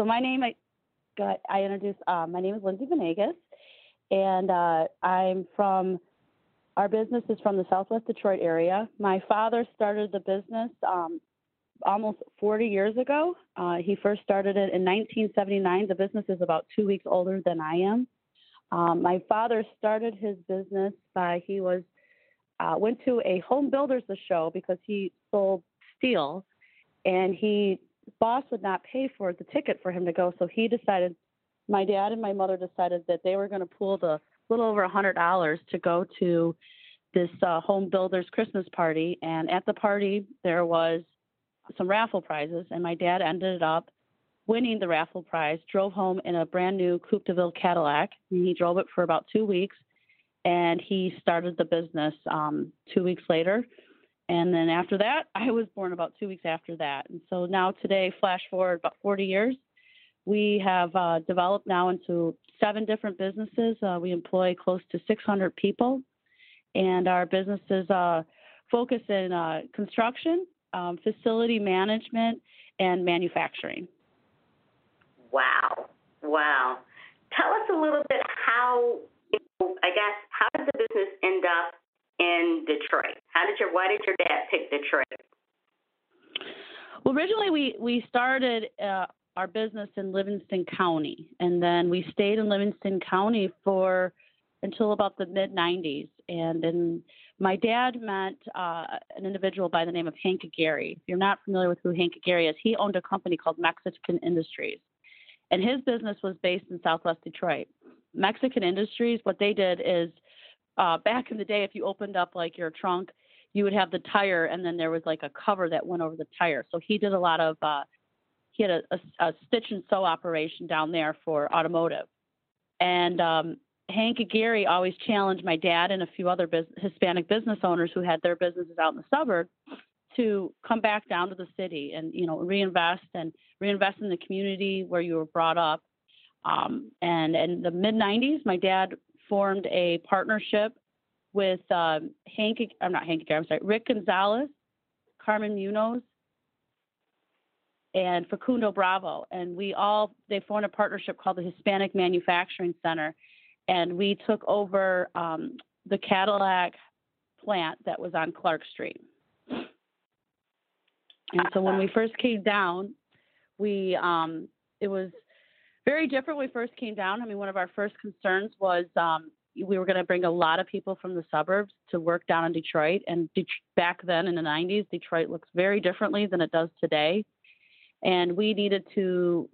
So my name, I, go ahead. I introduce. Uh, my name is Linzie Venegas, and uh, I'm from. Our business is from the Southwest Detroit area. My father started the business um, almost 40 years ago. Uh, he first started it in 1979. The business is about two weeks older than I am. Um, my father started his business by he was uh, went to a home builders show because he sold steel, and he boss would not pay for the ticket for him to go, so he decided. My dad and my mother decided that they were going to pool the little over a hundred dollars to go to this uh, home builders Christmas party, and at the party there was some raffle prizes, and my dad ended up winning the raffle prize. Drove home in a brand new Coupe de Ville Cadillac, and he drove it for about two weeks, and he started the business um, two weeks later. And then after that, I was born about two weeks after that. And so now today, flash forward about 40 years, we have uh, developed now into seven different businesses. Uh, we employ close to 600 people, and our businesses uh, focus in uh, construction, um, facility management, and manufacturing. Wow. Wow. Tell us a little bit how, I guess, how did the business end up in Detroit? How did your, why did your dad pick Detroit? Well, originally we we started uh, our business in Livingston County, and then we stayed in Livingston County for until about the mid '90s. And then my dad met uh, an individual by the name of Hank Aguirre. If you're not familiar with who Hank Aguirre is, he owned a company called Mexican Industries, and his business was based in Southwest Detroit. Mexican Industries, what they did is uh, back in the day, if you opened up like your trunk, you would have the tire, and then there was like a cover that went over the tire. So he did a lot of uh, he had a, a, a stitch and sew operation down there for automotive, and um, Hank Aguirre always challenged my dad and a few other Hispanic business owners who had their businesses out in the suburbs to come back down to the city and you know reinvest and reinvest in the community where you were brought up. Um, and in the mid 90s, my dad formed a partnership with um, Hank, I'm not Hank, I'm sorry, Rick Gonzalez, Carmen Munoz, and Facundo Bravo. And we all, they formed a partnership called the Hispanic Manufacturing Center. And we took over um, the Cadillac plant that was on Clark Street. And so when we first came down, we, um, it was very different when we first came down. I mean, one of our first concerns was um, we were going to bring a lot of people from the suburbs to work down in Detroit. And back then in the 90s, Detroit looks very differently than it does today and we needed to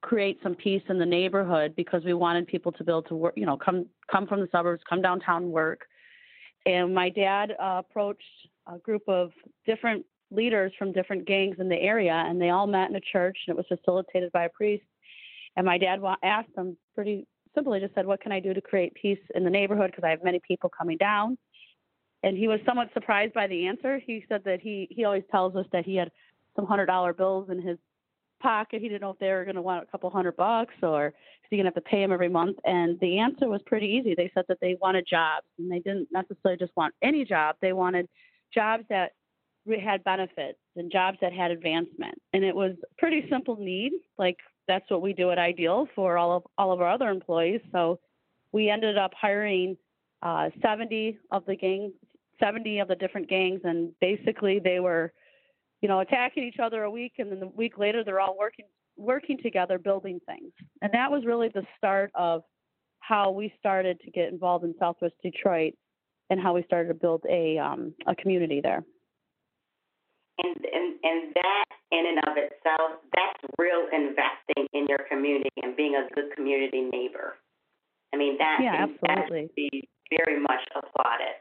create some peace in the neighborhood because we wanted people to be able to work, you know, come come from the suburbs, come downtown, work. And my dad uh, approached a group of different leaders from different gangs in the area, and they all met in a church, and it was facilitated by a priest. And my dad asked them pretty simply, just said, "What can I do to create peace in the neighborhood? Because I have many people coming down." And he was somewhat surprised by the answer. He said that he he always tells us that he had some hundred dollar bills in his pocket. He didn't know if they were going to want a couple hundred bucks or if he going to have to pay him every month. And the answer was pretty easy. They said that they wanted jobs, and they didn't necessarily just want any job. They wanted jobs that had benefits and jobs that had advancement. And it was pretty simple need. Like that's what we do at Ideal for all of all of our other employees. So we ended up hiring uh, 70 of the gangs, 70 of the different gangs, and basically they were you know, attacking each other a week, and then the week later they're all working working together, building things. And that was really the start of how we started to get involved in Southwest Detroit, and how we started to build a um, a community there. And, and and that in and of itself, that's real investing in your community and being a good community neighbor. I mean that yeah, absolutely. That be very much applauded.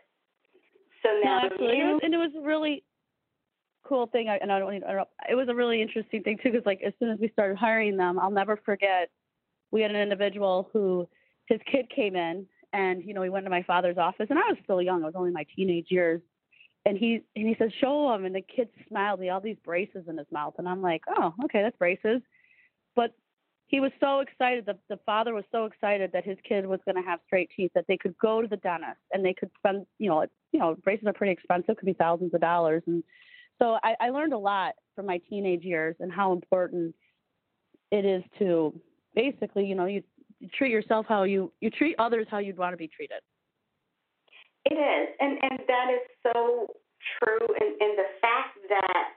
So now no, absolutely. You, and it was a really cool thing, and I don't need to interrupt. It was a really interesting thing too, because like as soon as we started hiring them, I'll never forget. We had an individual who his kid came in, and you know he went to my father's office, and I was still young. I was only my teenage years, and he and he said, "Show him," and the kid smiled. He had all these braces in his mouth, and I'm like, "Oh, okay, that's braces," but he was so excited. The, the father was so excited that his kid was going to have straight teeth that they could go to the dentist and they could spend, you know, you know, braces are pretty expensive, could be thousands of dollars, and so I, I learned a lot from my teenage years and how important it is to basically, you know, you treat yourself how you you treat others how you'd want to be treated. It is, and and that is so true. And, and the fact that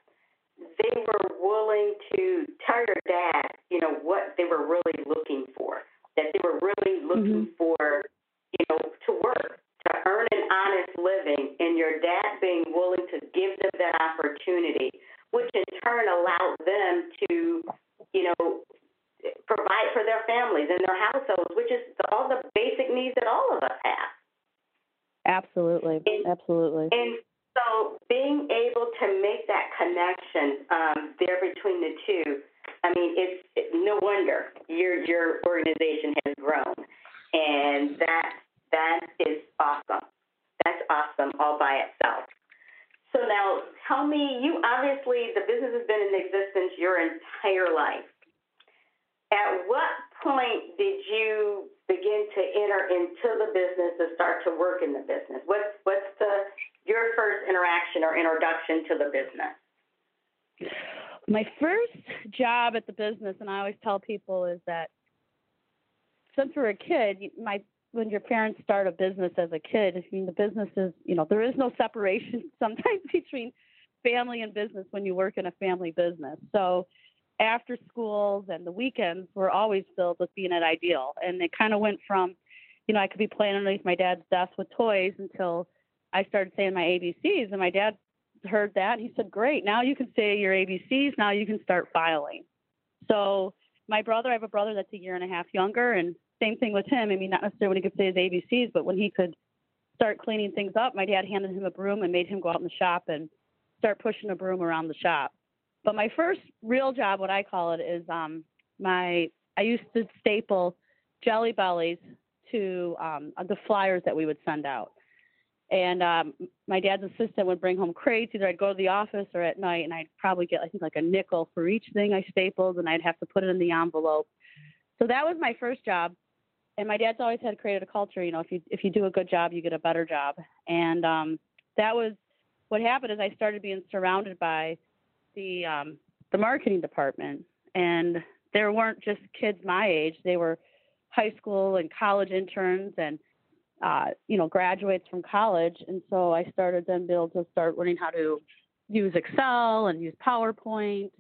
they were willing to tell your dad, you know, what they were really looking for, that they were really looking mm-hmm. for, you know, to work, to earn an honest living, and your dad being willing to give them that opportunity, which in turn allowed them to, you know, provide for their families and their households, which is all the basic needs that all of us have. Absolutely, and, absolutely. And so, being able to make that connection um, there between the two, I mean, it's it, no wonder your your organization has grown, and that that is awesome. That's awesome all by itself. So now tell me, you obviously, the business has been in existence your entire life. At what point did you begin to enter into the business and start to work in the business? What's, what's the, your first interaction or introduction to the business? My first job at the business, and I always tell people, is that since we are a kid, my when your parents start a business as a kid, I mean, the business is, you know, there is no separation sometimes between family and business when you work in a family business. So after schools and the weekends were always filled with being at Ideal. And it kind of went from, you know, I could be playing underneath my dad's desk with toys until I started saying my ABCs. And my dad heard that. He said, Great, now you can say your ABCs. Now you can start filing. So my brother, I have a brother that's a year and a half younger, and same thing with him. I mean, not necessarily when he could say his ABCs, but when he could start cleaning things up, my dad handed him a broom and made him go out in the shop and start pushing a broom around the shop. But my first real job, what I call it, is um, my I used to staple jelly bellies to um, the flyers that we would send out. And um, my dad's assistant would bring home crates. Either I'd go to the office or at night, and I'd probably get I think like a nickel for each thing I stapled, and I'd have to put it in the envelope. So that was my first job. and my dad's always had created a culture. You know, if you if you do a good job, you get a better job, and um, that was what happened. Is I started being surrounded by the um, the marketing department, and there weren't just kids my age; they were high school and college interns and uh, you know graduates from college. And so I started then be able to start learning how to use Excel and use PowerPoint,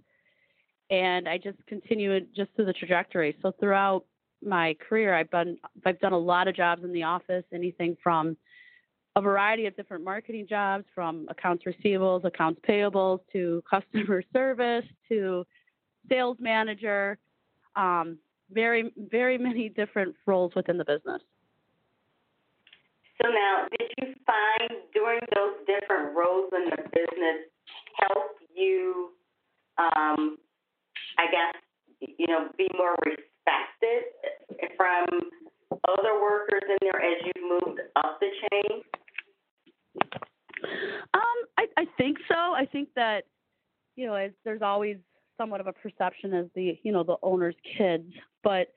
and I just continued just through the trajectory. So throughout my career, I've done I've done a lot of jobs in the office, anything from a variety of different marketing jobs, from accounts receivables, accounts payables, to customer service, to sales manager. Um, very, very many different roles within the business. So now, did you find during those different roles in the business help you, um, I guess, you know, be more respected from other workers in there as you moved up the chain? Um, I, I think so. I think that, you know, there's always somewhat of a perception as the, you know, the owner's kids, but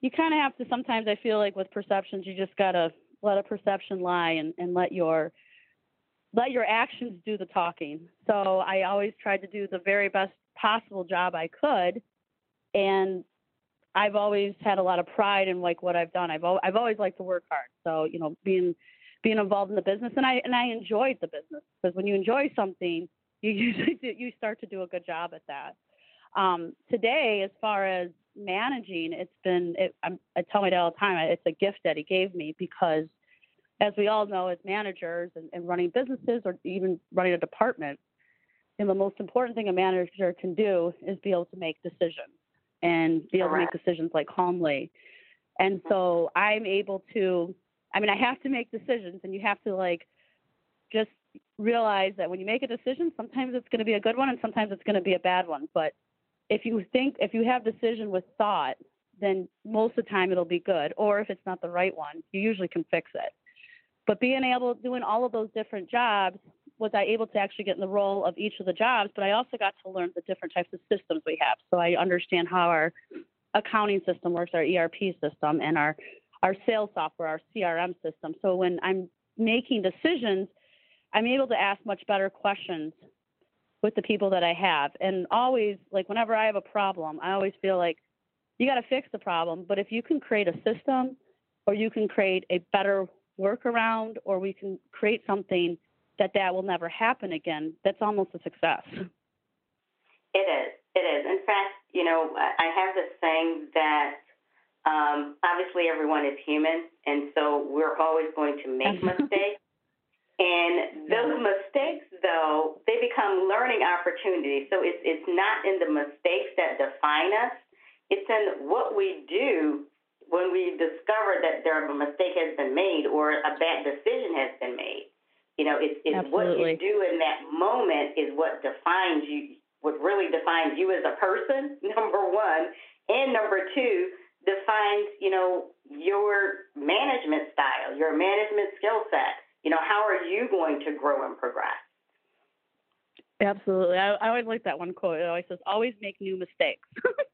you kind of have to sometimes I feel like with perceptions you just got to let a perception lie and, and let your let your actions do the talking. So I always tried to do the very best possible job I could and I've always had a lot of pride in like what I've done. I've al- I've always liked to work hard. So, you know, being being involved in the business and I and I enjoyed the business because when you enjoy something, you usually do, you start to do a good job at that. Um, today, as far as managing, it's been it, I tell my dad all the time it's a gift that he gave me because, as we all know, as managers and, and running businesses or even running a department, and the most important thing a manager can do is be able to make decisions and be able Correct. to make decisions like calmly. And mm-hmm. so I'm able to I mean I have to make decisions and you have to like just realize that when you make a decision sometimes it's going to be a good one and sometimes it's going to be a bad one, but if you think if you have decision with thought, then most of the time it'll be good. Or if it's not the right one, you usually can fix it. But being able doing all of those different jobs, was I able to actually get in the role of each of the jobs, but I also got to learn the different types of systems we have. So I understand how our accounting system works, our ERP system, and our our sales software, our CRM system. So when I'm making decisions, I'm able to ask much better questions with the people that I have. And always, like whenever I have a problem, I always feel like you got to fix the problem. But if you can create a system, or you can create a better workaround, or we can create something that that will never happen again, that's almost a success. It is. It is. In fact, you know, I have this saying that um, obviously everyone is human, and so we're always going to make mistakes. And those mistakes, though, they become learning opportunities. So it's it's not in the mistakes that define us; it's in what we do when we discover that there a mistake has been made or a bad decision has been made. You know, it's, it's what you do in that moment is what defines you. What really defines you as a person, number one, and number two, defines you know your management style, your management skill set. You know, how are you going to grow and progress? Absolutely. I, I always like that one quote. It always says, always make new mistakes.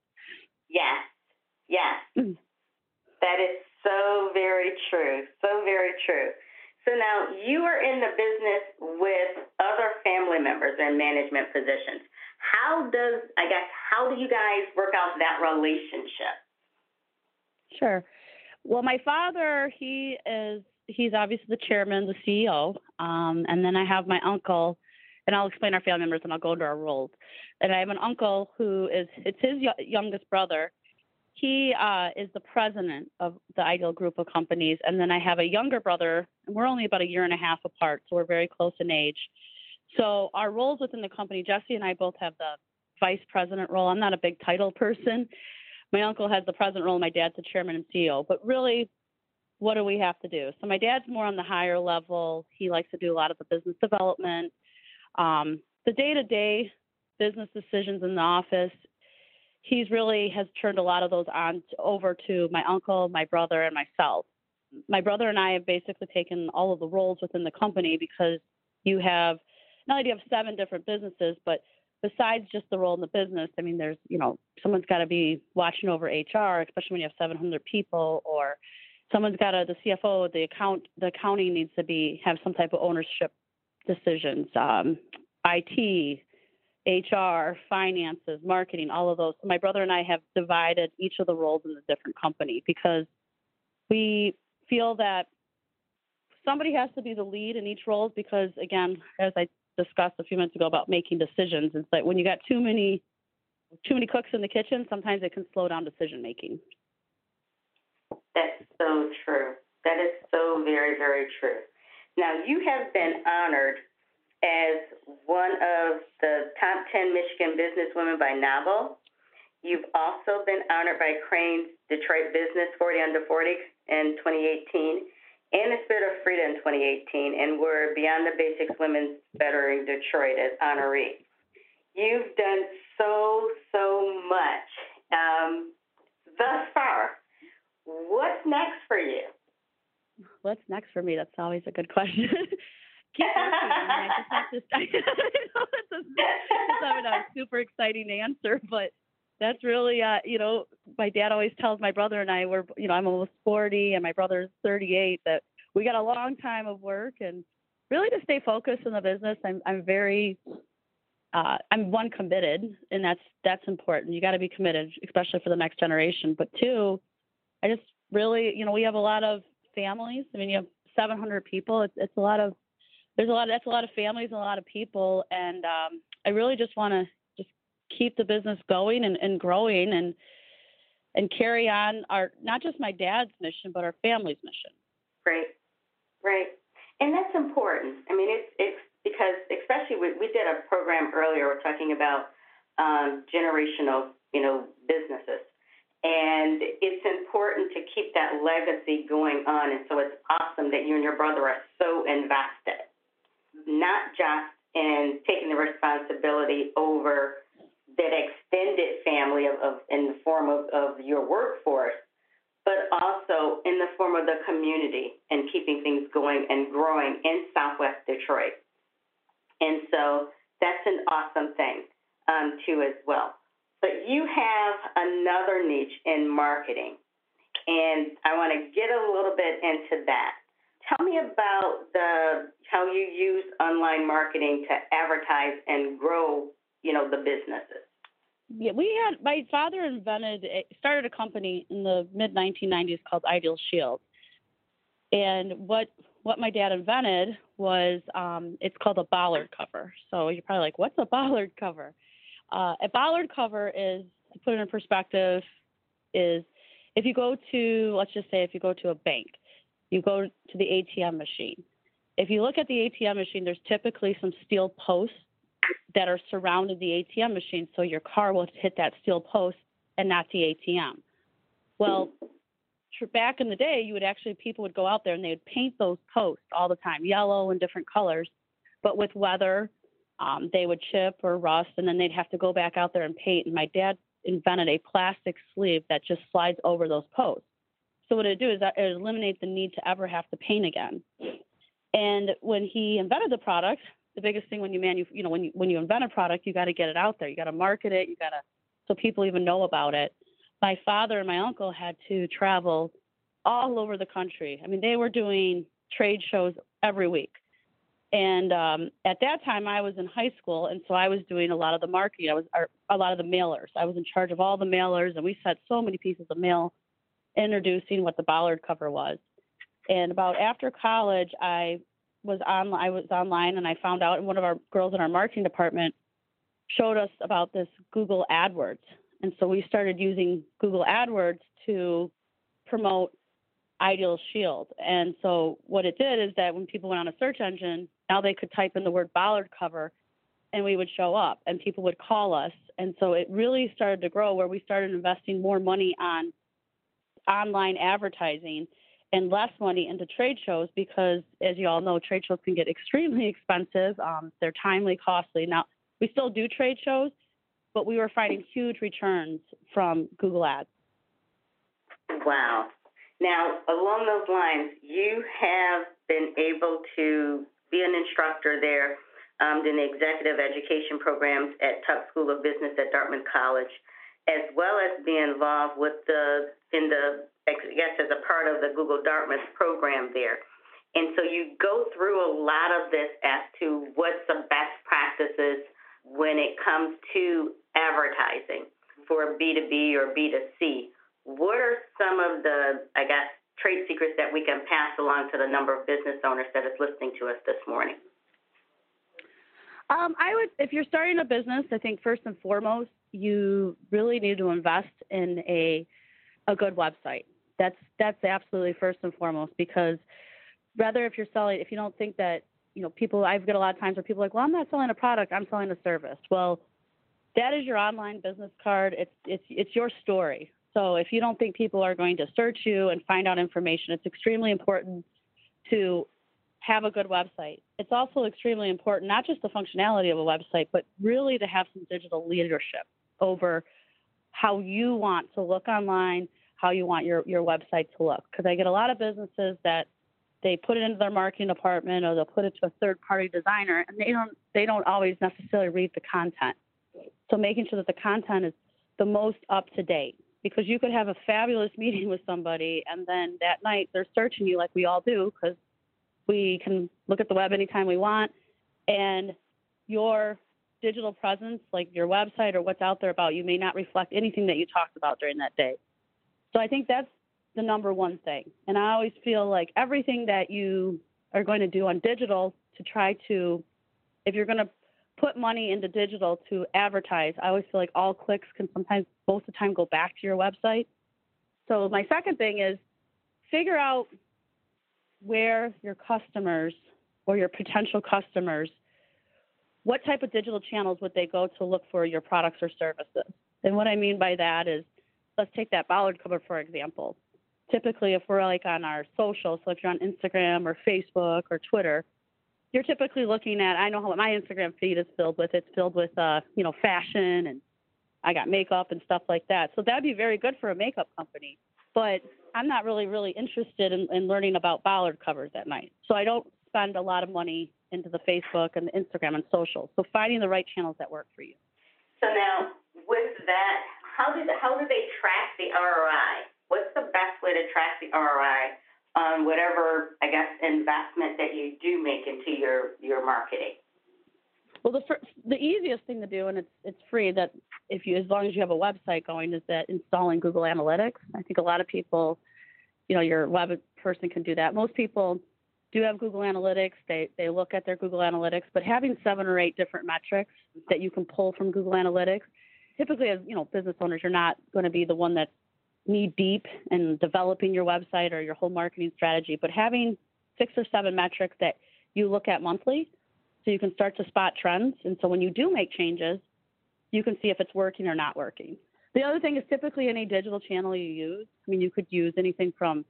Yes, yes. Mm. that is so very true. So very true. So now you are in the business with other family members in management positions. How does, I guess, how do you guys work out that relationship? Sure. Well, my father, he is he's obviously the chairman, the CEO, um, and then I have my uncle, and I'll explain our family members, and I'll go into our roles. And I have an uncle who is it's his youngest brother. He uh, is the president of the Ideal Group of companies, and then I have a younger brother, and we're only about a year and a half apart, so we're very close in age. So our roles within the company, Jesse and I both have the vice president role. I'm not a big title person. My uncle has the president role, my dad's the chairman and CEO. But really, what do we have to do? So my dad's more on the higher level. He likes to do a lot of the business development, um, the day-to-day business decisions in the office. He's really has turned a lot of those on over to my uncle, my brother, and myself. My brother and I have basically taken all of the roles within the company because you have not only do you have seven different businesses, but besides just the role in the business, I mean, there's, you know, someone's got to be watching over HR, especially when you have 700 people, or someone's got to, the CFO, the account, the accounting needs to be, have some type of ownership decisions, um, IT, HR, finances, marketing, all of those. My brother and I have divided each of the roles in a different company because we feel that somebody has to be the lead in each role because again, as I discussed a few minutes ago about making decisions, it's like when you got too many too many cooks in the kitchen, sometimes it can slow down decision making. That's so true. That is so very, very true. Now, you have been honored as one of the top 10 Michigan businesswomen by NAWBO. You've also been honored by Crain's Detroit Business 40 Under 40 in 2018 and the Spirit of Freedom in 2018, and we're Beyond the Basics Women's Bettering Detroit as honoree. You've done so, so much um, thus far. What's next for you? What's next for me? That's always a good question. Keep working. I just have to. I know a, a super exciting answer, but that's really, uh, you know, my dad always tells my brother and I, we're, you know, I'm almost 40 and my brother's 38, that we got a long time of work and really to stay focused in the business. I'm, I'm very, uh, I'm one committed and that's, that's important. You got to be committed, especially for the next generation. But two, I just really, you know, we have a lot of families. I mean, you have 700 people. It's, it's a lot of, there's a lot, of, that's a lot of families and a lot of people. And um, I really just want to just keep the business going and, and growing and and carry on our not just my dad's mission but our family's mission. Right, right, and that's important. I mean, it's it's because especially we, we did a program earlier. We're talking about um, generational, you know, businesses, and it's important to keep that legacy going on. And so it's awesome that you and your brother are so invested, not just in taking the responsibility over that extended family of, of in the form of, of your workforce, but also in the form of the community and keeping things going and growing in Southwest Detroit. And so that's an awesome thing um, too as well. But you have another niche in marketing, and I want to get a little bit into that. Tell me about the how you use online marketing to advertise and grow, you know, the businesses yeah, we had my father invented started a company in the mid 1990s called Ideal Shield, and what what my dad invented was um, it's called a bollard cover. So you're probably like, what's a bollard cover? Uh, a bollard cover is to put it in perspective is if you go to let's just say if you go to a bank, you go to the ATM machine. If you look at the ATM machine, there's typically some steel posts that are surrounding the ATM machine, so your car will hit that steel post and not the ATM. Well, back in the day, you would actually people would go out there and they would paint those posts all the time, yellow and different colors. But with weather, um, they would chip or rust, and then they'd have to go back out there and paint. And my dad invented a plastic sleeve that just slides over those posts. So what it do is that it eliminate the need to ever have to paint again. And when he invented the product, the biggest thing when you manu you know when you when you invent a product you got to get it out there. You got to market it. You got to so people even know about it. My father and my uncle had to travel all over the country. I mean they were doing trade shows every week. And um, at that time i was in high school and so i was doing a lot of the marketing. I was a lot of the mailers. I was in charge of all the mailers and we sent so many pieces of mail introducing what the bollard cover was and about after college i was on I was online and I found out and one of our girls in our marketing department showed us about this Google AdWords. And so we started using Google AdWords to promote Ideal Shield. And so what it did is that when people went on a search engine, now they could type in the word bollard cover and we would show up and people would call us. And so it really started to grow where we started investing more money on online advertising and less money into trade shows because, as you all know, trade shows can get extremely expensive. Um, they're timely, costly. Now, we still do trade shows, but we were finding huge returns from Google Ads. Wow. Now, along those lines, you have been able to be an instructor there um, in the executive education programs at Tuck School of Business at Dartmouth College, as well as be involved with the in the as a part of the Google Dartmouth program there. And so you go through a lot of this as to what's the best practices when it comes to advertising for B2B or B2C. What are some of the, I guess, trade secrets that we can pass along to the number of business owners that is listening to us this morning? Um, I would, if you're starting a business, I think first and foremost, you really need to invest in a a good website. That's that's absolutely first and foremost because rather if you're selling, if you don't think that you know people, I've got a lot of times where people are like, well, I'm not selling a product, I'm selling a service. Well, that is your online business card. It's it's it's your story. So if you don't think people are going to search you and find out information, it's extremely important to have a good website. It's also extremely important, not just the functionality of a website, but really to have some digital leadership over how you want to look online, how you want your, your website to look. Because I get a lot of businesses that they put it into their marketing department or they'll put it to a third party designer and they don't they don't always necessarily read the content. So making sure that the content is the most up to date because you could have a fabulous meeting with somebody and then that night they're searching you like we all do because we can look at the web anytime we want, and your digital presence, like your website or what's out there about you, may not reflect anything that you talked about during that day. So I think that's the number one thing. And I always feel like everything that you are going to do on digital to try to, if you're going to put money into digital to advertise, I always feel like all clicks can sometimes most of the time go back to your website. So my second thing is figure out where your customers or your potential customers, what type of digital channels would they go to look for your products or services? And what I mean by that is, let's take that bollard cover for example. Typically, if we're like on our social, so if you're on Instagram or Facebook or Twitter, you're typically looking at. I know how my Instagram feed is filled with. It's filled with, uh, you know, fashion and I got makeup and stuff like that. So that'd be very good for a makeup company. But I'm not really, really interested in, in learning about bollard covers at night. So I don't spend a lot of money into the Facebook and the Instagram and social. So finding the right channels that work for you. So now, with that, how do how do they track the ROI? What's the best way to track the ROI on whatever I guess investment that you do make into your your marketing? Well, the first, the easiest thing to do, and it's it's free. That if you as long as you have a website going, is that installing Google Analytics. I think a lot of people, you know, your web person can do that. Most people do have Google Analytics. They they look at their Google Analytics, but having seven or eight different metrics that you can pull from Google Analytics. Typically, as you know, business owners, you're not going to be the one that's knee deep in developing your website or your whole marketing strategy, but having six or seven metrics that you look at monthly so you can start to spot trends. And so when you do make changes, you can see if it's working or not working. The other thing is typically any digital channel you use. I mean, you could use anything from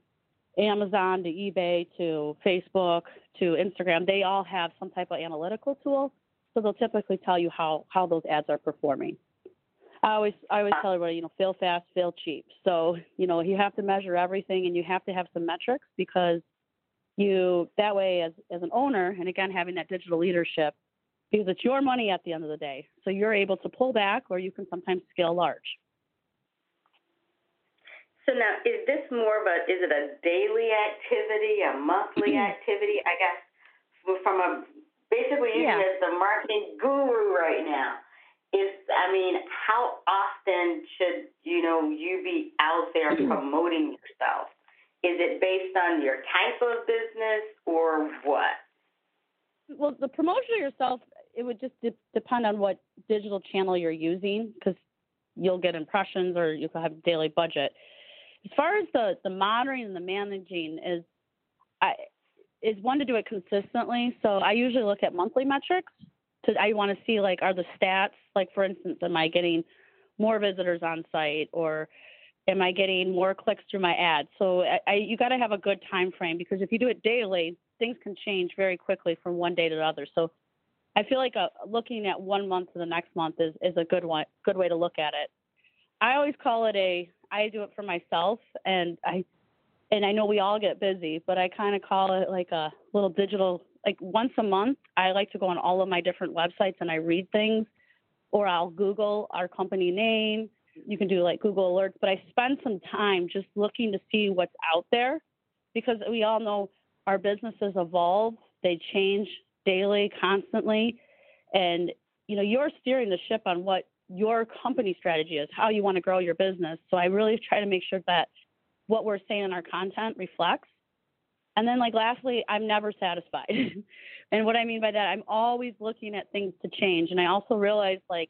Amazon to eBay to Facebook to Instagram. They all have some type of analytical tool, so they'll typically tell you how how those ads are performing. I always I always tell everybody, you know, fail fast, fail cheap. So you know you have to measure everything, and you have to have some metrics because you that way as as an owner and again having that digital leadership because it's your money at the end of the day so you're able to pull back or you can sometimes scale large so now is this more of a is it a daily activity a monthly activity i guess from a basically you yeah. as the marketing guru right now is i mean how often should you know you be out there mm-hmm. promoting yourself is it based on your type of business or what? Well, the promotion of yourself, it would just de- depend on what digital channel you're using because you'll get impressions or you could have a daily budget. As far as the, the monitoring and the managing is, I, is one to do it consistently. So I usually look at monthly metrics. To, I want to see like are the stats like for instance, am I getting more visitors on site or am I getting more clicks through my ads? So I, I, you got to have a good time frame because if you do it daily, things can change very quickly from one day to the other. So I feel like a, uh, looking at one month to the next month is, is a good one, good way to look at it. I always call it a, I do it for myself and I, and I know we all get busy, but I kind of call it like a little digital like once a month, I like to go on all of my different websites and I read things, or I'll Google our company name. You can do like Google alerts, but I spend some time just looking to see what's out there because we all know our businesses evolve, they change daily, constantly. And you know, you're steering the ship on what your company strategy is, how you want to grow your business. So I really try to make sure that what we're saying in our content reflects. And then, like, lastly, I'm never satisfied. and what I mean by that, I'm always looking at things to change. And I also realize, like,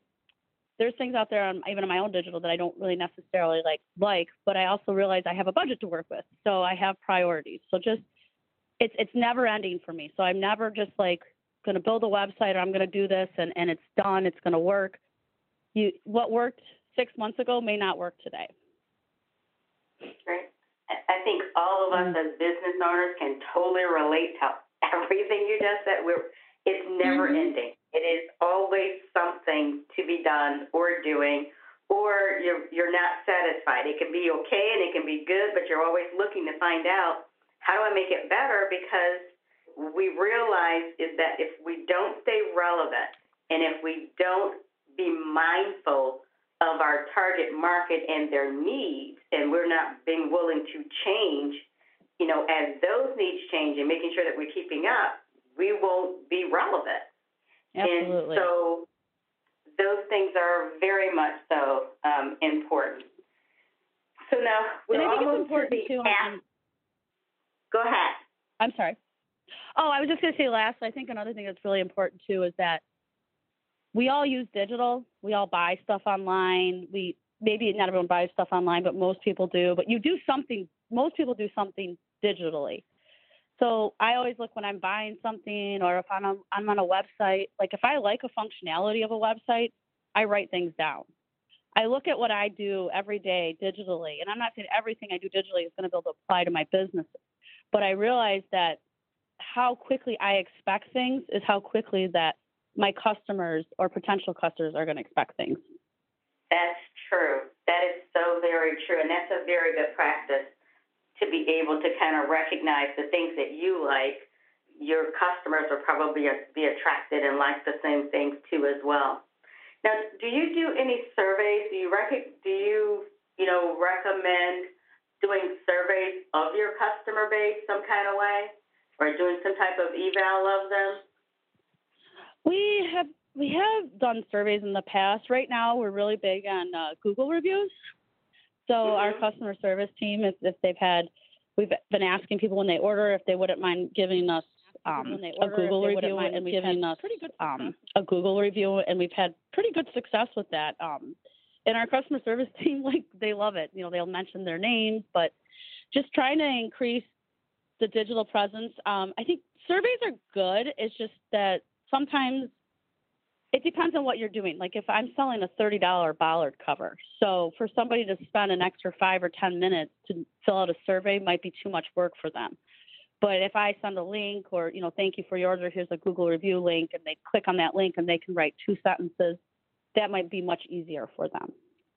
there's things out there, on, even on my own digital, that I don't really necessarily like, like. But I also realize I have a budget to work with, so I have priorities. So just, it's it's never ending for me. So I'm never just like going to build a website or I'm going to do this and and it's done. It's going to work. You what worked six months ago may not work today. Great. I think all of us mm-hmm. as business owners can totally relate to everything you just said. We're, it's never mm-hmm. ending. It is always something to be done or doing, or you're you're not satisfied. It can be okay and it can be good, but you're always looking to find out how do I make it better because we realize is that if we don't stay relevant and if we don't be mindful of our target market and their needs, and we're not being willing to change, you know, as those needs change and making sure that we're keeping up, we won't be relevant. Absolutely. And so those things are very much so um, important. So now we're and I think it's important to the too. Go ahead. I'm sorry. Oh, I was just going to say last. I think another thing that's really important too is that we all use digital. We all buy stuff online. We maybe not everyone buys stuff online, but most people do. But you do something. Most people do something digitally. So I always look when I'm buying something or if I'm on, I'm on a website. Like if I like a functionality of a website, I write things down. I look at what I do every day digitally, and I'm not saying everything I do digitally is going to be able to apply to my business, but I realize that how quickly I expect things is how quickly that my customers or potential customers are going to expect things. That's true. That is so very true. And that's a very good practice to be able to kind of recognize the things that you like. Your customers will probably be attracted and like the same things too as well. Now, do you do any surveys? Do you rec- do you you know recommend doing surveys of your customer base some kind of way, or doing some type of eval of them? We have we have done surveys in the past. Right now, we're really big on uh, Google reviews. So mm-hmm. our customer service team, if, if they've had, we've been asking people when they order if they wouldn't mind giving us um, a Google review and giving us pretty good um, a Google review, and we've had pretty good success with that. Um, and our customer service team, like they love it. You know, they'll mention their name, but just trying to increase the digital presence. Um, I think surveys are good. It's just that sometimes it depends on what you're doing. Like if I'm selling a $30 bollard cover, so for somebody to spend an extra five or 10 minutes to fill out a survey might be too much work for them. But if I send a link or, you know, thank you for your order, here's a Google review link, and they click on that link and they can write two sentences, that might be much easier for them.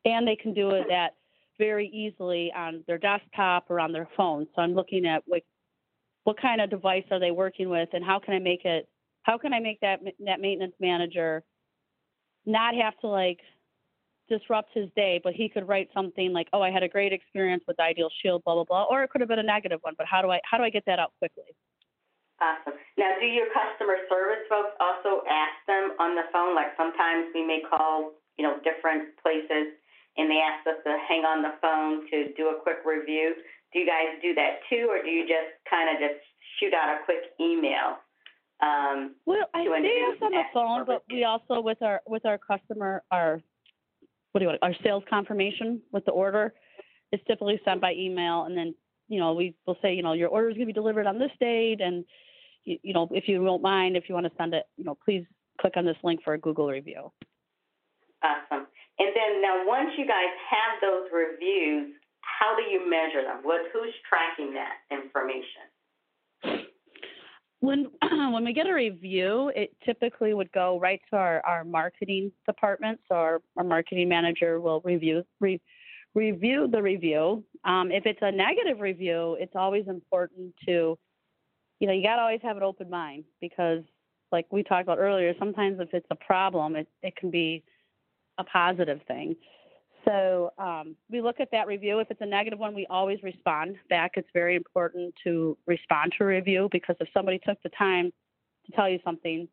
And they can do it that very easily on their desktop or on their phone. So I'm looking at what, what kind of device are they working with and how can I make it how can I make that that maintenance manager not have to like disrupt his day, but he could write something like, "Oh, I had a great experience with Ideal Shield, blah blah blah," or it could have been a negative one. But how do I how do I get that out quickly? Awesome. Now, do your customer service folks also ask them on the phone? Like sometimes we may call, you know, different places, and they ask us to hang on the phone to do a quick review. Do you guys do that too, or do you just kind of just shoot out a quick email? Um, well, I say us on the phone, but we also with our with our customer our what do you want our sales confirmation with the order is typically sent by email, and then you know we will say you know your order is going to be delivered on this date, and you, you know if you won't mind if you want to send it, you know please click on this link for a Google review. Awesome. And then now once you guys have those reviews, how do you measure them? What who's tracking that information? When when we get a review, it typically would go right to our, our marketing department. So our, our marketing manager will review re, review the review. Um, if it's a negative review, it's always important to you know, you got to always have an open mind because, like we talked about earlier, sometimes if it's a problem, it, it can be a positive thing. So um, we look at that review. If it's a negative one, we always respond back. It's very important to respond to a review because if somebody took the time to tell you something,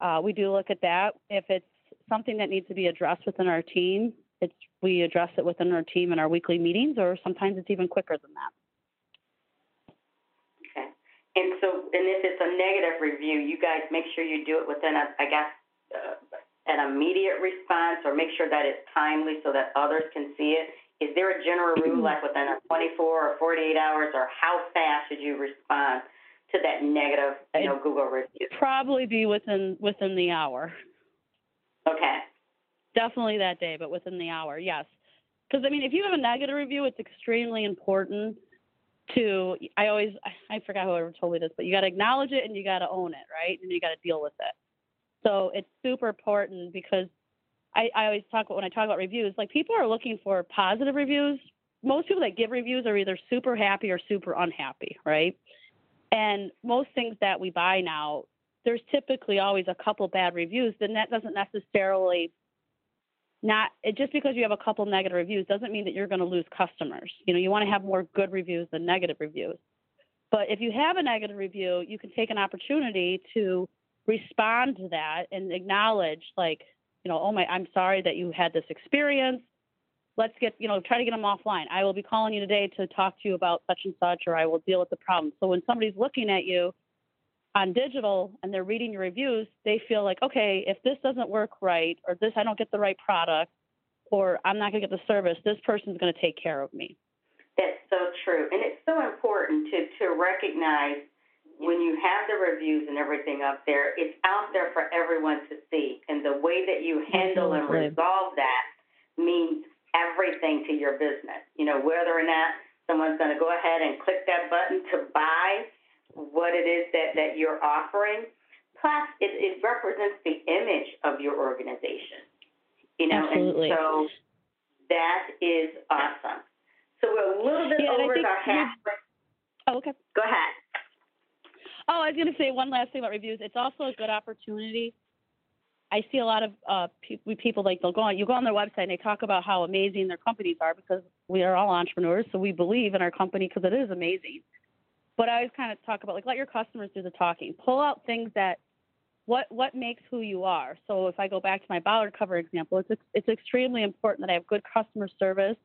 uh, we do look at that. If it's something that needs to be addressed within our team, it's we address it within our team in our weekly meetings, or sometimes it's even quicker than that. Okay. And so, and if it's a negative review, you guys make sure you do it within, a, I guess, uh, an immediate response, or make sure that it's timely so that others can see it. Is there a general rule, like within a 24 or 48 hours, or how fast should you respond to that negative, you know, Google review? Probably be within within the hour. Okay. Definitely that day, but within the hour, yes. Because I mean, if you have a negative review, it's extremely important to. I always, I forgot whoever told me this, but you got to acknowledge it and you got to own it, right? And you got to deal with it. So it's super important because I, I always talk about when I talk about reviews, like people are looking for positive reviews. Most people that give reviews are either super happy or super unhappy, right? And most things that we buy now, there's typically always a couple bad reviews. Then that doesn't necessarily not it, just because you have a couple negative reviews doesn't mean that you're going to lose customers. You know, you want to have more good reviews than negative reviews. But if you have a negative review, you can take an opportunity to respond to that and acknowledge like, you know, oh my, I'm sorry that you had this experience. Let's get, you know, try to get them offline. I will be calling you today to talk to you about such and such, or I will deal with the problem. So when somebody's looking at you on digital and they're reading your reviews, they feel like, okay, if this doesn't work right, or this I don't get the right product, or I'm not going to get the service, this person's going to take care of me. That's so true, and it's so important to to recognize when you have the reviews and everything up there, it's out there for everyone to see, and the way that you handle and resolve that means everything to your business. You know, whether or not someone's going to go ahead and click that button to buy what it is that, that you're offering. Plus, it, it represents the image of your organization. You know, Absolutely. and so that is awesome. So we're a little bit Yeah, over our halfway. Oh, okay. Go ahead. Oh, I was going to say one last thing about reviews. It's also a good opportunity. I see a lot of uh, pe- people like they'll go on. You go on their website and they talk about how amazing their companies are because we are all entrepreneurs, so we believe in our company because it is amazing. But I always kind of talk about like let your customers do the talking. Pull out things that what what makes who you are. So if I go back to my bollard cover example, it's it's extremely important that I have good customer service,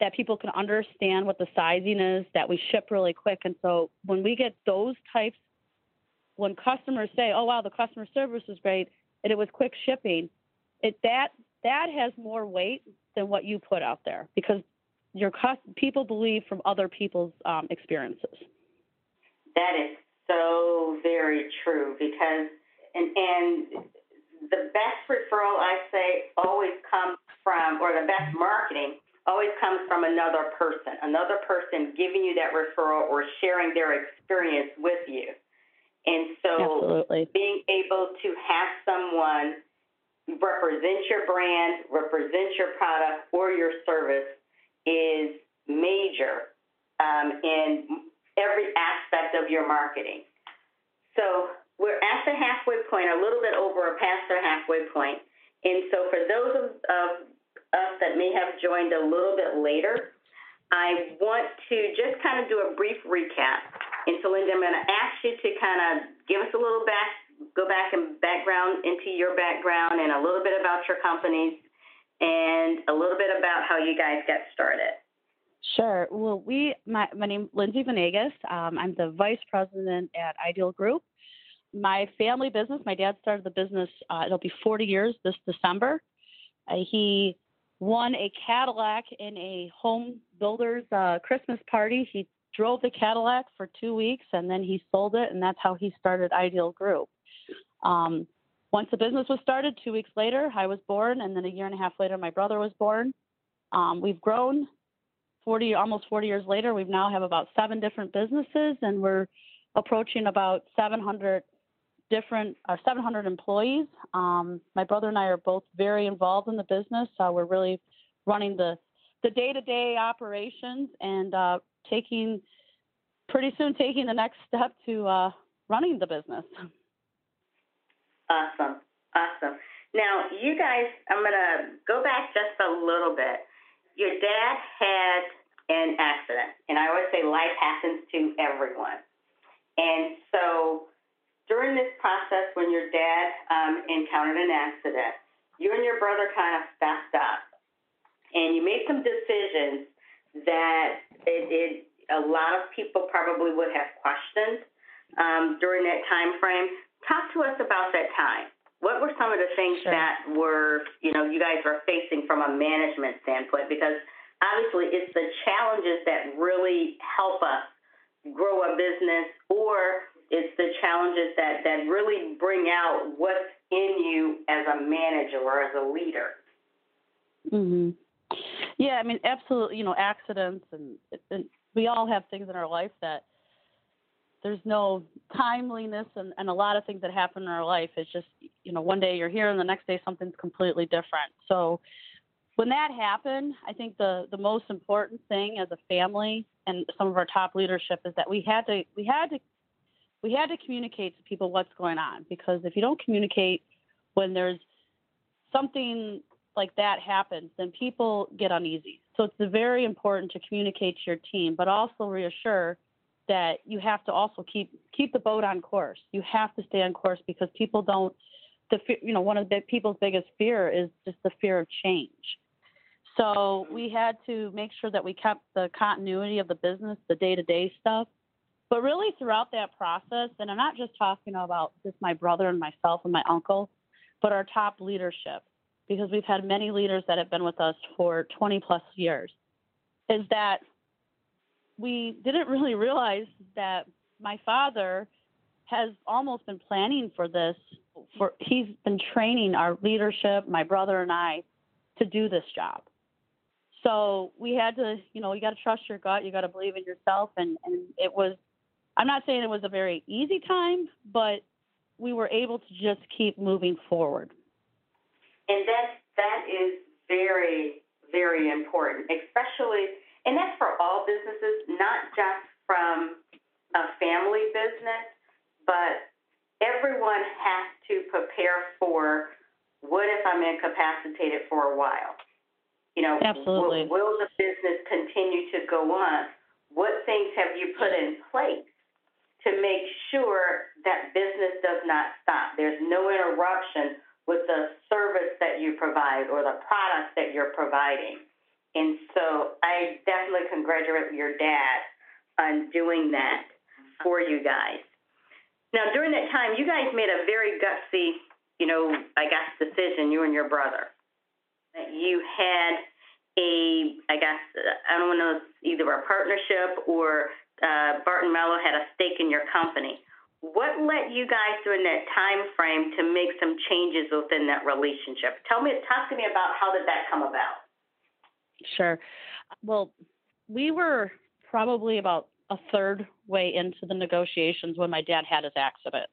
that people can understand what the sizing is, that we ship really quick. And so when we get those types, when customers say, "Oh wow, the customer service was great," and it was quick shipping, it that that has more weight than what you put out there because your people believe from other people's um, experiences. That is so very true because and and the best referral I say always comes from or the best marketing always comes from another person, another person giving you that referral or sharing their experience with you. And so Absolutely. being able to have someone represent your brand, represent your product or your service is major um, in every aspect of your marketing. So we're at the halfway point, a little bit over or past the halfway point. And so for those of, of us that may have joined a little bit later, I want to just kind of do a brief recap. And so, Linda, I'm going to ask you to kind of give us a little back, go back and background into your background and a little bit about your companies and a little bit about how you guys got started. Sure. Well, we, my, my name is Linzie Venegas. Um, I'm the vice president at Ideal Group. My family business, my dad started the business, uh, it'll be 40 years this December. Uh, he won a Cadillac in a home builder's uh, Christmas party. He drove the Cadillac for two weeks and then he sold it, and that's how he started Ideal Group. Um, once the business was started, two weeks later, I was born, and then a year and a half later, my brother was born. Um, we've grown 40, almost 40 years later, we now have about seven different businesses, and we're approaching about 700 different, uh, 700 employees. Um, my brother and I are both very involved in the business. We're really running the the day-to-day operations and uh, taking pretty soon taking the next step to uh, running the business. Awesome. Awesome. Now, you guys, I'm to go back just a little bit. Your dad had an accident, and I always say life happens to everyone. And so this process, when your dad um, encountered an accident, you and your brother kind of stepped up and you made some decisions that it, it a lot of people probably would have questioned um, during that time frame. Talk to us about that time. What were some of the things sure. that were, you know, you guys were facing from a management standpoint? Because obviously it's the challenges that really help us grow a business or it's the challenges that, that really bring out what's in you as a manager or as a leader. Mhm. Yeah, I mean, absolutely. You know, accidents and, and we all have things in our life that there's no timeliness and, and a lot of things that happen in our life. It's just, you know, one day you're here and the next day something's completely different. So when that happened, I think the, the most important thing as a family and some of our top leadership is that we had to we had to we had to communicate to people what's going on because if you don't communicate when there's something like that happens, then people get uneasy. So it's very important to communicate to your team, but also reassure that you have to also keep keep the boat on course. You have to stay on course because people don't. The you know one of the people's biggest fear is just the fear of change. So we had to make sure that we kept the continuity of the business, the day to day stuff. But really throughout that process, and I'm not just talking about just my brother and myself and my uncle, but our top leadership, because we've had many leaders that have been with us for 20 plus years, is that we didn't really realize that my father has almost been planning for this for he's been training our leadership my brother and i to do this job. So we had to you know you got to trust your gut you got to believe in yourself and and it was i'm not saying it was a very easy time but we were able to just keep moving forward and that that is very very important especially and that's for all businesses, not just from a family business, but everyone has to prepare for what if I'm incapacitated for a while? You know, Absolutely. Will, will the business continue to go on? What things have you put in place to make sure that business does not stop? There's no interruption with the service that you provide or the products that you're providing. And so I definitely congratulate your dad on doing that for you guys. Now, during that time, you guys made a very gutsy, you know, I guess, decision, you and your brother. That you had a, I guess, I don't know, either a partnership or uh, Barton Malow had a stake in your company. What led you guys during that time frame to make some changes within that relationship? Tell me, talk to me about how did that come about? Sure. Well, we were probably about a third way into the negotiations when my dad had his accident.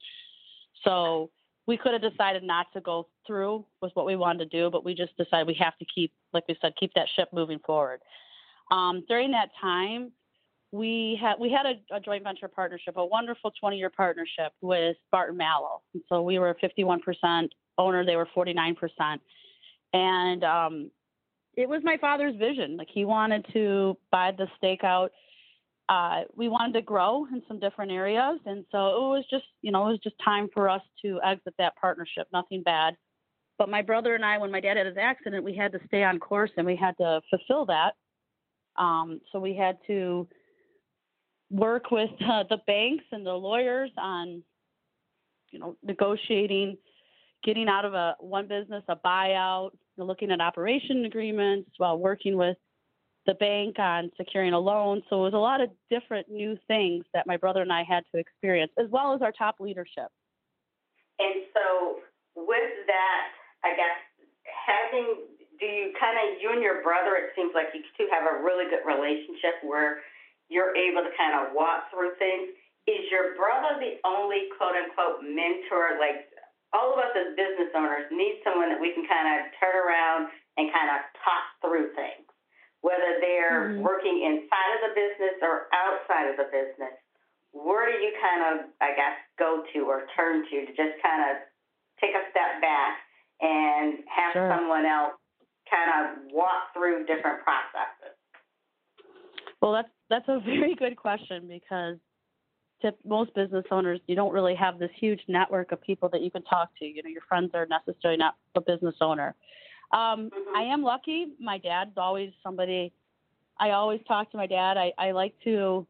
So we could have decided not to go through with what we wanted to do, but we just decided we have to keep, like we said, keep that ship moving forward. Um, during that time, we had we had a, a joint venture partnership, a wonderful 20-year partnership with Barton Malow. And so we were 51% owner; they were 49%. And um, it was my father's vision. Like he wanted to buy the stake out. Uh, we wanted to grow in some different areas, and so it was just, you know, it was just time for us to exit that partnership. Nothing bad, but my brother and I, when my dad had his accident, we had to stay on course and we had to fulfill that. Um, so we had to work with uh, the banks and the lawyers on, you know, negotiating, getting out of a one business, a buyout, looking at operation agreements while working with the bank on securing a loan. So it was a lot of different new things that my brother and I had to experience, as well as our top leadership. And so, with that, I guess having do you kind of you and your brother? It seems like you two have a really good relationship where you're able to kind of walk through things. Is your brother the only quote unquote mentor, like all of us as business owners need someone that we can kind of turn around and kind of talk through things, whether they're mm-hmm. working inside of the business or outside of the business. where do you kind of, I guess, go to or turn to to just kind of take a step back and have Sure. someone else kind of walk through different processes? Well, that's that's a very good question because to most business owners, you don't really have this huge network of people that you can talk to. You know, your friends are necessarily not a business owner. Um, Mhm. I am lucky. My dad's always somebody. I always talk to my dad. I, I like to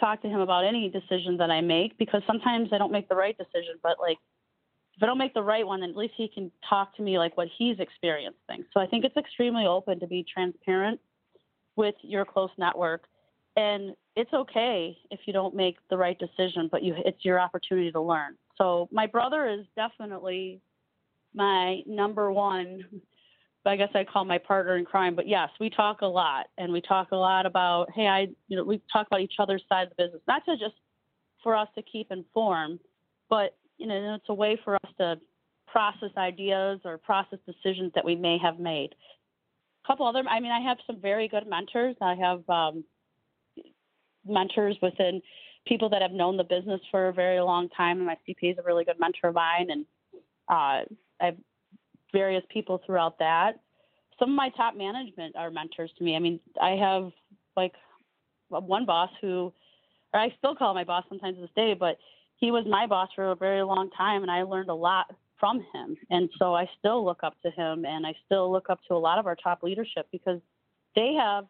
talk to him about any decision that I make because sometimes I don't make the right decision, but like if I don't make the right one, then at least he can talk to me like what he's experiencing. So I think it's extremely open to be transparent with your close network. And it's okay if you don't make the right decision, but you it's your opportunity to learn. So my brother is definitely my number one I guess I call my partner in crime. But yes, we talk a lot and we talk a lot about, hey, I you know, we talk about each other's side of the business. Not to just for us to keep informed, but you know, it's a way for us to process ideas or process decisions that we may have made A couple other i mean i have some very good mentors i have um, mentors within people that have known the business for a very long time and my cpa is a really good mentor of mine and uh, i have various people throughout that some of my top management are mentors to me i mean i have like one boss who or i still call my boss sometimes this day but he was my boss for a very long time and i learned a lot from him. And so I still look up to him and I still look up to a lot of our top leadership because they have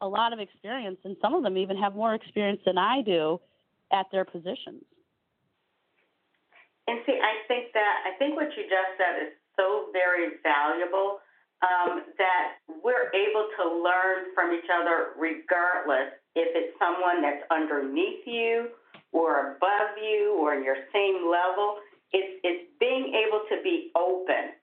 a lot of experience and some of them even have more experience than I do at their positions. And see, I think that I think what you just said is so very valuable um, that we're able to learn from each other regardless if it's someone that's underneath you or above you or in your same level. It's, it's being able to be open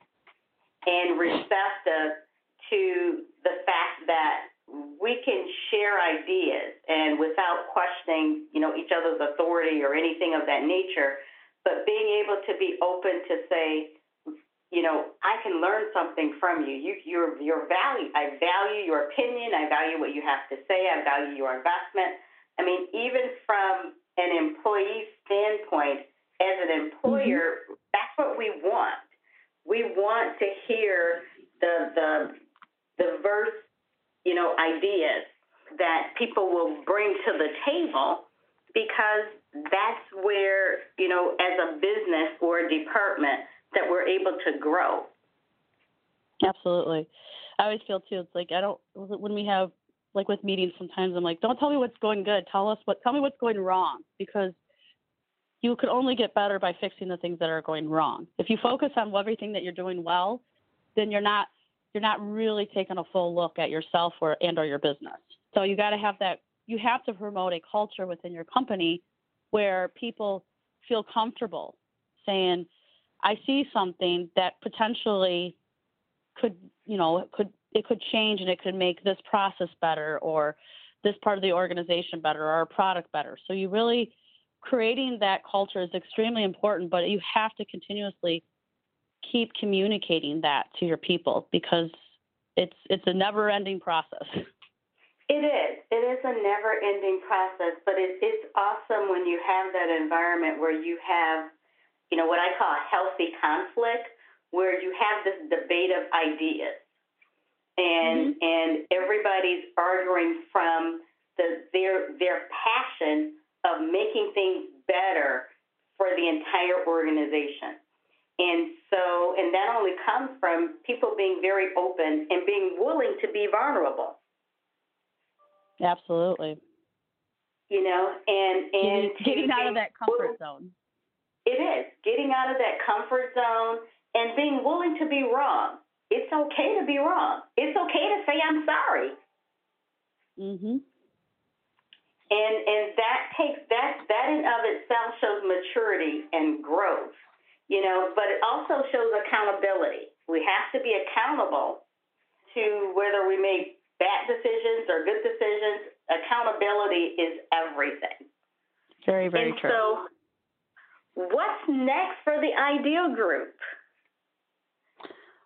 and receptive to the fact that we can share ideas and without questioning, you know, each other's authority or anything of that nature, but being able to be open to say, you know, I can learn something from you. You, your, your value. I value your opinion. I value what you have to say. I value your investment. I mean, even from an employee standpoint, as an employer, mm-hmm. that's what we want. We want to hear the the diverse, you know, ideas that people will bring to the table because that's where, you know, as a business or a department that we're able to grow. Absolutely. I always feel too, it's like I don't when we have like with meetings sometimes I'm like, don't tell me what's going good. Tell us what tell me what's going wrong because you could only get better by fixing the things that are going wrong. If you focus on everything that you're doing well, then you're not you're not really taking a full look at yourself or and or your business. So you got to have that you have to promote a culture within your company where people feel comfortable saying I see something that potentially could, you know, could it could change and it could make this process better or this part of the organization better or our product better. So you really creating that culture is extremely important, but you have to continuously keep communicating that to your people because it's it's a never ending process. It is. It is a never ending process, but it, it's awesome when you have that environment where you have, you know, what I call a healthy conflict, where you have this debate of ideas. And mm-hmm. and everybody's arguing from the their their passion of making things better for the entire organization. And so, and that only comes from people being very open and being willing to be vulnerable. Absolutely. You know, and and getting, out of that comfort zone. It is getting out of that comfort zone and being willing to be wrong. It's okay to be wrong. It's okay to say I'm sorry. Mhm. And and that takes that that in of itself shows maturity and growth, you know, but it also shows accountability. We have to be accountable to whether we make bad decisions or good decisions. Accountability is everything. Very, very and true. So what's next for the ideal group?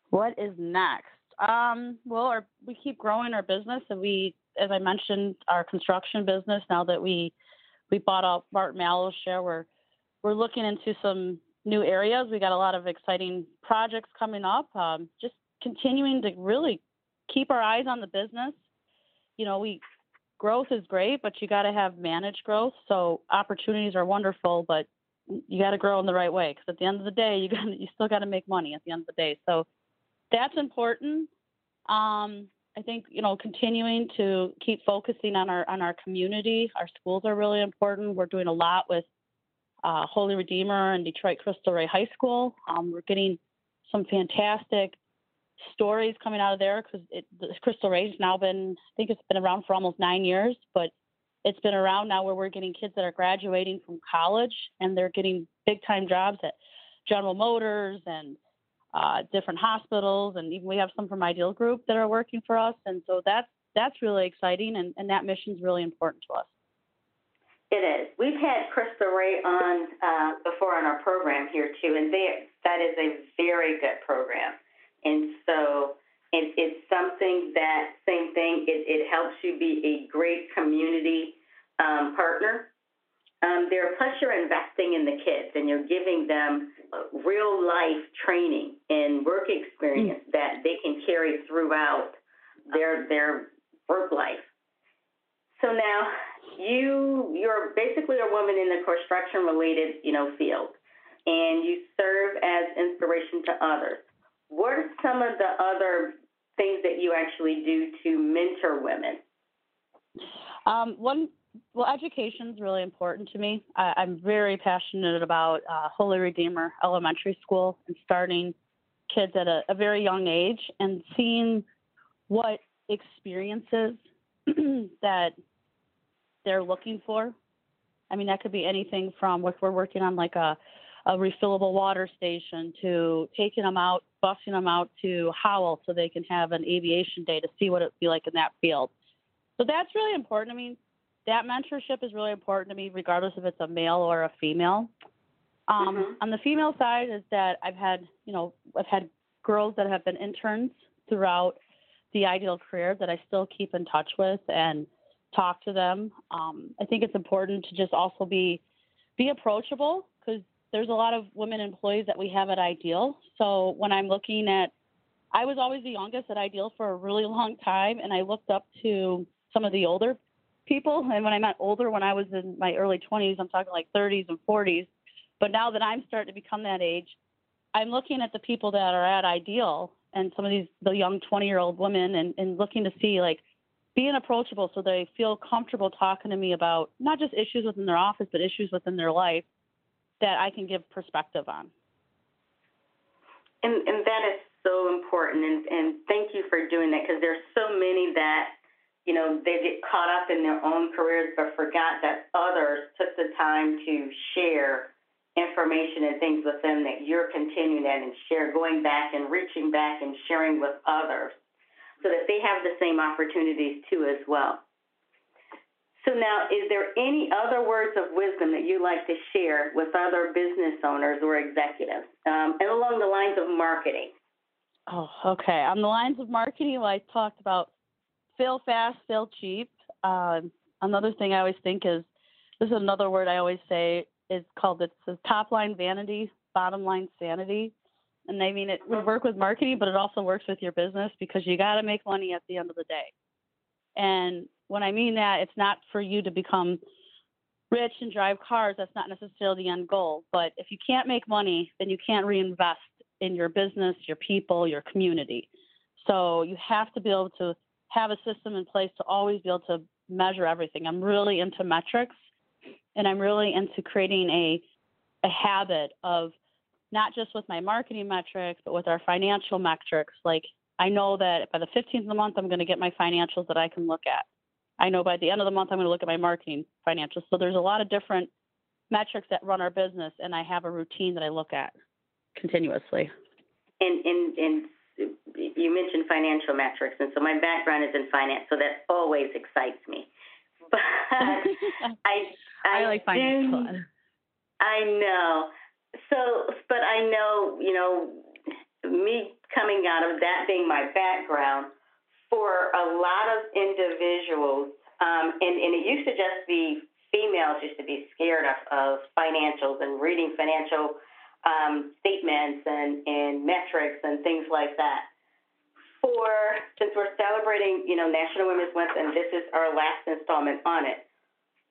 What is next? Um, well, our, we keep growing our business, and we as I mentioned, our construction business, now that we we bought out Barton Malow share. We're we're looking into some new areas. We got a lot of exciting projects coming up. Um, just continuing to really keep our eyes on the business. You know, we growth is great, but you got to have managed growth. So opportunities are wonderful, but you got to grow in the right way because at the end of the day, you got you still got to make money at the end of the day. So that's important. Um, I think you know continuing to keep focusing on our on our community. Our schools are really important. We're doing a lot with uh, Holy Redeemer and Detroit Cristo Rey High School. Um, we're getting some fantastic stories coming out of there because Cristo Rey's now been I think it's been around for almost nine years, but it's been around now where we're getting kids that are graduating from college and they're getting big time jobs at General Motors and uh, different hospitals, and even we have some from Ideal Group that are working for us, and so that's that's really exciting, and, and that mission is really important to us. It is. We've had Cristo Rey on uh, before on our program here too, and they, that is a very good program. And so it, it's something that same thing. It, it helps you be a great community um, partner um, there, plus you're investing in the kids and you're giving them real life training and work experience mm. that they can carry throughout their their work life. So now you you're basically a woman in the construction related you know field, and you serve as inspiration to others. What are some of the other things that you actually do to mentor women? Um, one well, education is really important to me. I, am very passionate about uh, Holy Redeemer Elementary School and starting kids at a, a very young age and seeing what experiences that they're looking for. I mean, that could be anything from if we're working on like a, a refillable water station to taking them out, busing them out to Howell so they can have an aviation day to see what it'd be like in that field. So that's really important. I mean, that mentorship is really important to me, regardless if it's a male or a female. Um, mm-hmm. On the female side, is that I've had, you know, I've had girls that have been interns throughout the ideal career that I still keep in touch with and talk to them. Um, I think it's important to just also be be approachable because there's a lot of women employees that we have at Ideal. So when I'm looking at, I was always the youngest at Ideal for a really long time, and I looked up to some of the older people. And when I meant older, when I was in my early 20s, I'm talking like 30s and 40s. But now that I'm starting to become that age, I'm looking at the people that are at Ideal and some of these the young 20 year old women and, and looking to see like being approachable so they feel comfortable talking to me about not just issues within their office but issues within their life that I can give perspective on. And, and that is so important and, and thank you for doing that because there's so many that you know, they get caught up in their own careers but forgot that others took the time to share information and things with them that you're continuing that and share, going back and reaching back and sharing with others so that they have the same opportunities too as well. So now, is there any other words of wisdom that you'd like to share with other business owners or executives, um, and along the lines of marketing? Oh, okay. On the lines of marketing, well, I talked about fail fast, fail cheap. Uh, another thing I always think is this is another word I always say is called it's the top line vanity, bottom line sanity. And I mean it would work with marketing, but it also works with your business because you got to make money at the end of the day. And when I mean that, it's not for you to become rich and drive cars. That's not necessarily the end goal. But if you can't make money, then you can't reinvest in your business, your people, your community. So you have to be able to have a system in place to always be able to measure everything. I'm really into metrics and I'm really into creating a a habit of not just with my marketing metrics, but with our financial metrics. Like I know that by the 15th of the month, I'm going to get my financials that I can look at. I know by the end of the month, I'm going to look at my marketing financials. So there's a lot of different metrics that run our business, and I have a routine that I look at continuously. And, and, and you mentioned financial metrics, and so my background is in finance, so that always excites me. But I, I, I like finance. Do, I know. So, but I know, you know, me coming out of that being my background, for a lot of individuals, um, and, and it used to just be females used to be scared of, of financials and reading financial um, statements and, and metrics and things like that. For since we're celebrating, you know, National Women's Month, and this is our last installment on it,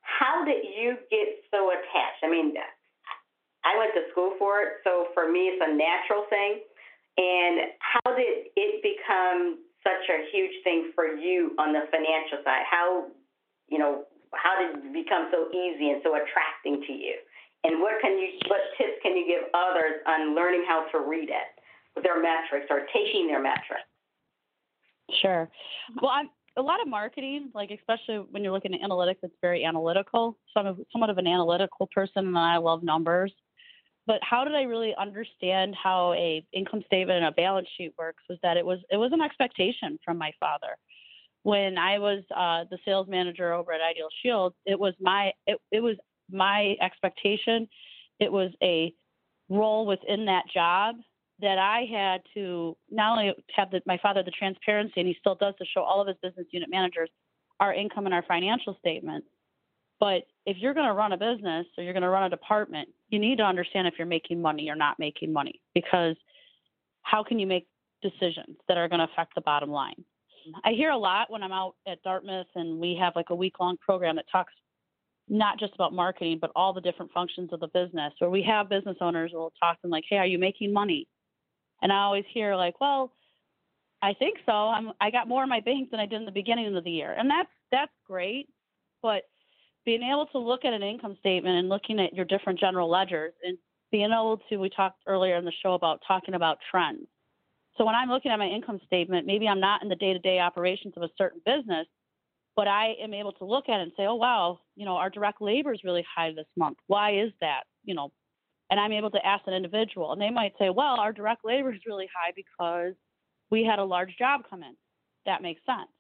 how did you get so attached? I mean, I went to school for it, so for me, it's a natural thing. And how did it become such a huge thing for you on the financial side? How, you know, how did it become so easy and so attracting to you? And what can you, what tips can you give others on learning how to read it, their metrics or taking their metrics? Sure. Well, I'm a lot of marketing, like especially when you're looking at analytics, it's very analytical. So I'm somewhat of an analytical person, and I love numbers. But how did I really understand how a income statement and a balance sheet works? Was that it was it was an expectation from my father. When I was uh, the sales manager over at Ideal Shield, it was my it, it was my expectation. It was a role within that job that I had to not only have the, my father the transparency, and he still does to show all of his business unit managers our income and our financial statements. But if you're going to run a business or you're going to run a department, you need to understand if you're making money or not making money because how can you make decisions that are going to affect the bottom line? I hear a lot when I'm out at Dartmouth and we have like a week long program that talks not just about marketing, but all the different functions of the business. Where we have business owners will talk to them like, "Hey, are you making money?" And I always hear like, well, I think so. I'm I got more in my bank than I did in the beginning of the year. And that's that's great. But being able to look at an income statement and looking at your different general ledgers and being able to we talked earlier in the show about talking about trends. So when I'm looking at my income statement, maybe I'm not in the day-to-day operations of a certain business, but I am able to look at it and say, "Oh wow, you know, our direct labor is really high this month. Why is that?" You know, and I'm able to ask an individual, and they might say, well, our direct labor is really high because we had a large job come in. That makes sense.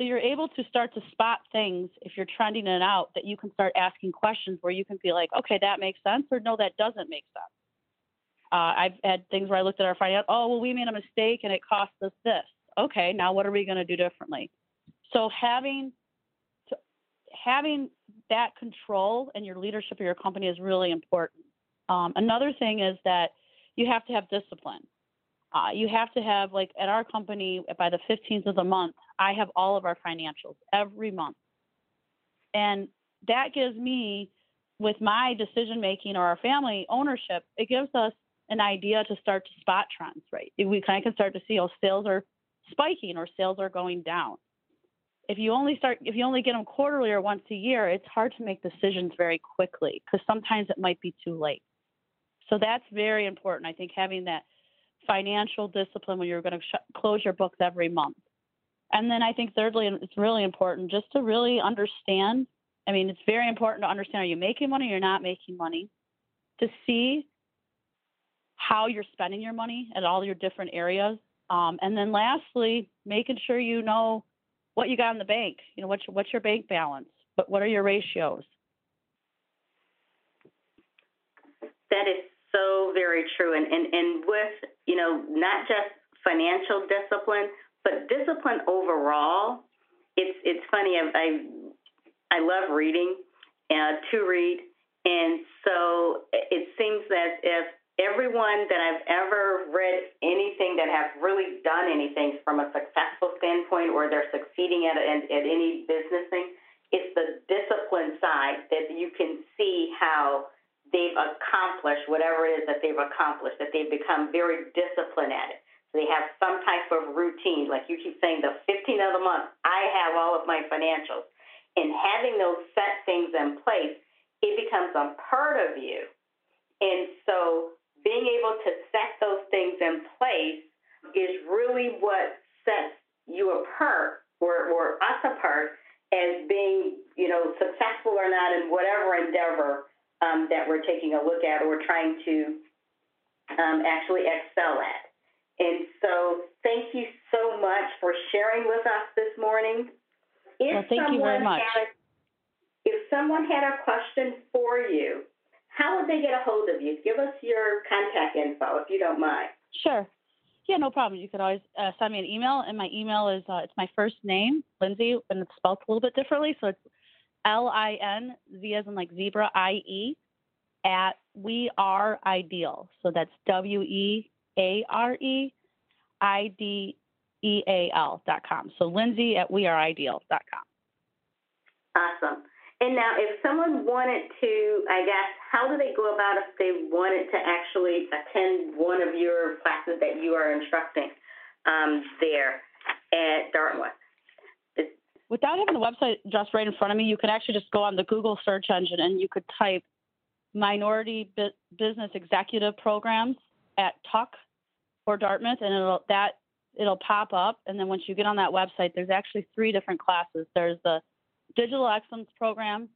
So you're able to start to spot things if you're trending it out that you can start asking questions where you can be like, okay, that makes sense, or no, that doesn't make sense. Uh, I've had things where I looked at our finance, oh, well, we made a mistake and it cost us this. Okay, now what are we going to do differently? So having having that control and your leadership of your company is really important. Um, another thing is that you have to have discipline. Uh, you have to have, like at our company, by the 15th of the month, I have all of our financials every month. And that gives me, with my decision making or our family ownership, it gives us an idea to start to spot trends, right? We kind of can start to see, oh, sales are spiking or sales are going down. If you only start, if you only get them quarterly or once a year, it's hard to make decisions very quickly because sometimes it might be too late. So that's very important. I think having that financial discipline when you're going to sh- close your books every month. And then I think thirdly, it's really important just to really understand. I mean, it's very important to understand: are you making money? Or you're not making money. To see how you're spending your money at all your different areas. Um, and then lastly, making sure you know what you got in the bank. You know, what's what's your bank balance? But what are your ratios? That is so very true. And, and, and with, you know, not just financial discipline, but discipline overall. It's, it's funny. I, I, I love reading, uh, to read. And so it seems that if everyone that I've ever read anything that has really done anything from a successful standpoint or they're succeeding at, at, at any business thing, it's the discipline side that you can see how they've accomplished whatever it is that they've accomplished, that they've become very disciplined at it. So they have some type of routine. Like you keep saying, the 15th of the month, I have all of my financials. And having those set things in place, it becomes a part of you. And so being able to set those things in place is really what sets you apart or, or us apart as being, you know, successful or not in whatever endeavor um, that we're taking a look at or trying to um, actually excel at. And so, thank you so much for sharing with us this morning. If well, thank you very much. A, if someone had a question for you, how would they get a hold of you? Give us your contact info if you don't mind. Sure. Yeah, no problem. You could always uh, send me an email, and my email is uh, it's my first name, Linzie, and it's spelled a little bit differently. So it's L I N Z as in like zebra I E at we are ideal. So that's W E A R E I D E A L dot com. So Linzie at we are ideal dot com. Awesome. And now, if someone wanted to, I guess, how do they go about if they wanted to actually attend one of your classes that you are instructing um, there at Dartmouth? Without having the website just right in front of me, you can actually just go on the Google search engine and you could type minority business executive programs at Tuck or Dartmouth, and it'll that it'll pop up. And then once you get on that website, there's actually three different classes. There's the digital excellence program,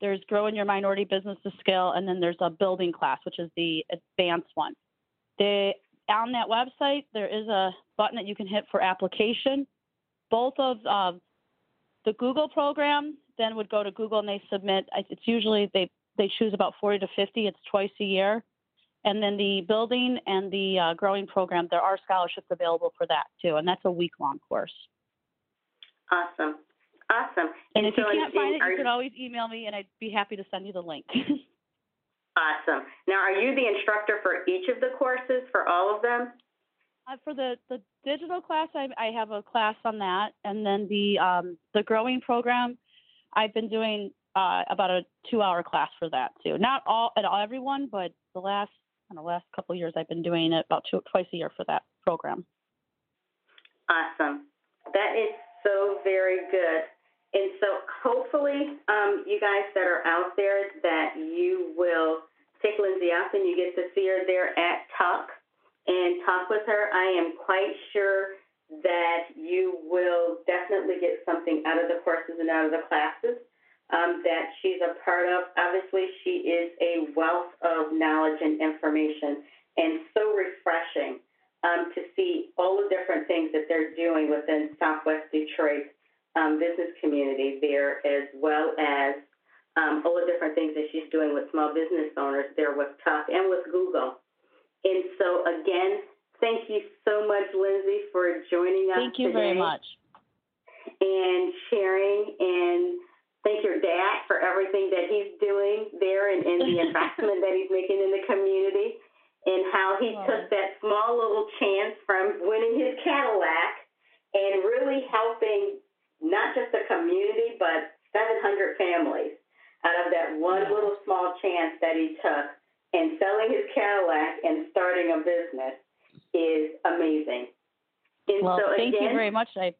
there's growing your minority business to scale, and then there's a building class, which is the advanced one. They, on that website, there is a button that you can hit for application. Both of uh, the Google program then would go to Google and they submit. It's usually they they choose about 40 to 50. It's twice a year. And then the building and the uh, growing program, there are scholarships available for that too, and that's a week long course. Awesome. Awesome. And, and if so you can't find it, you can always email me and I'd be happy to send you the link. awesome. Now, are you the instructor for each of the courses, for all of them? Uh, for the, the digital class, I, I have a class on that. And then the, um, the growing program, I've been doing uh, about a two hour class for that too. Not all at all, everyone, but the last, in the last couple years, I've been doing it about two, twice a year for that program. Awesome. That is so very good. And so hopefully, um, you guys that are out there, that you will take Linzie up and you get to see her there at Tuck and talk with her. I am quite sure that you will definitely get something out of the courses and out of the classes um, that she's a part of. Obviously, she is a wealth of knowledge and information and so refreshing um, to see all the different things that they're doing within Southwest Detroit um, business community there, as well as um, all the different things that she's doing with small business owners there with Tuck and with Google. And so, again, thank you so much, Linzie, for joining us. Thank you today very much. And sharing, and thank your dad for everything that he's doing there and, and the investment that he's making in the community, and how he took that small little chance from winning his Cadillac and really helping not just the community, but 700 families out of that one little small chance that he took and selling his Cadillac and starting a business is amazing. And well, so thank you very much. I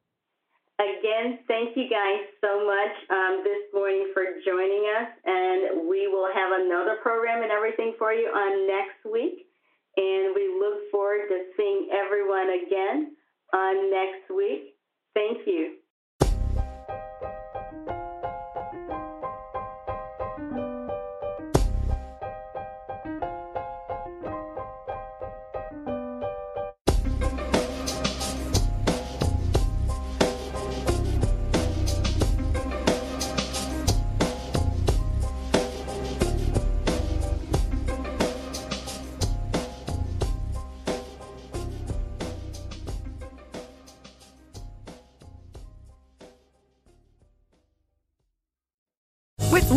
Again, thank you guys so much um, this morning for joining us, and we will have another program and everything for you on next week. And we look forward to seeing everyone again on next week. Thank you.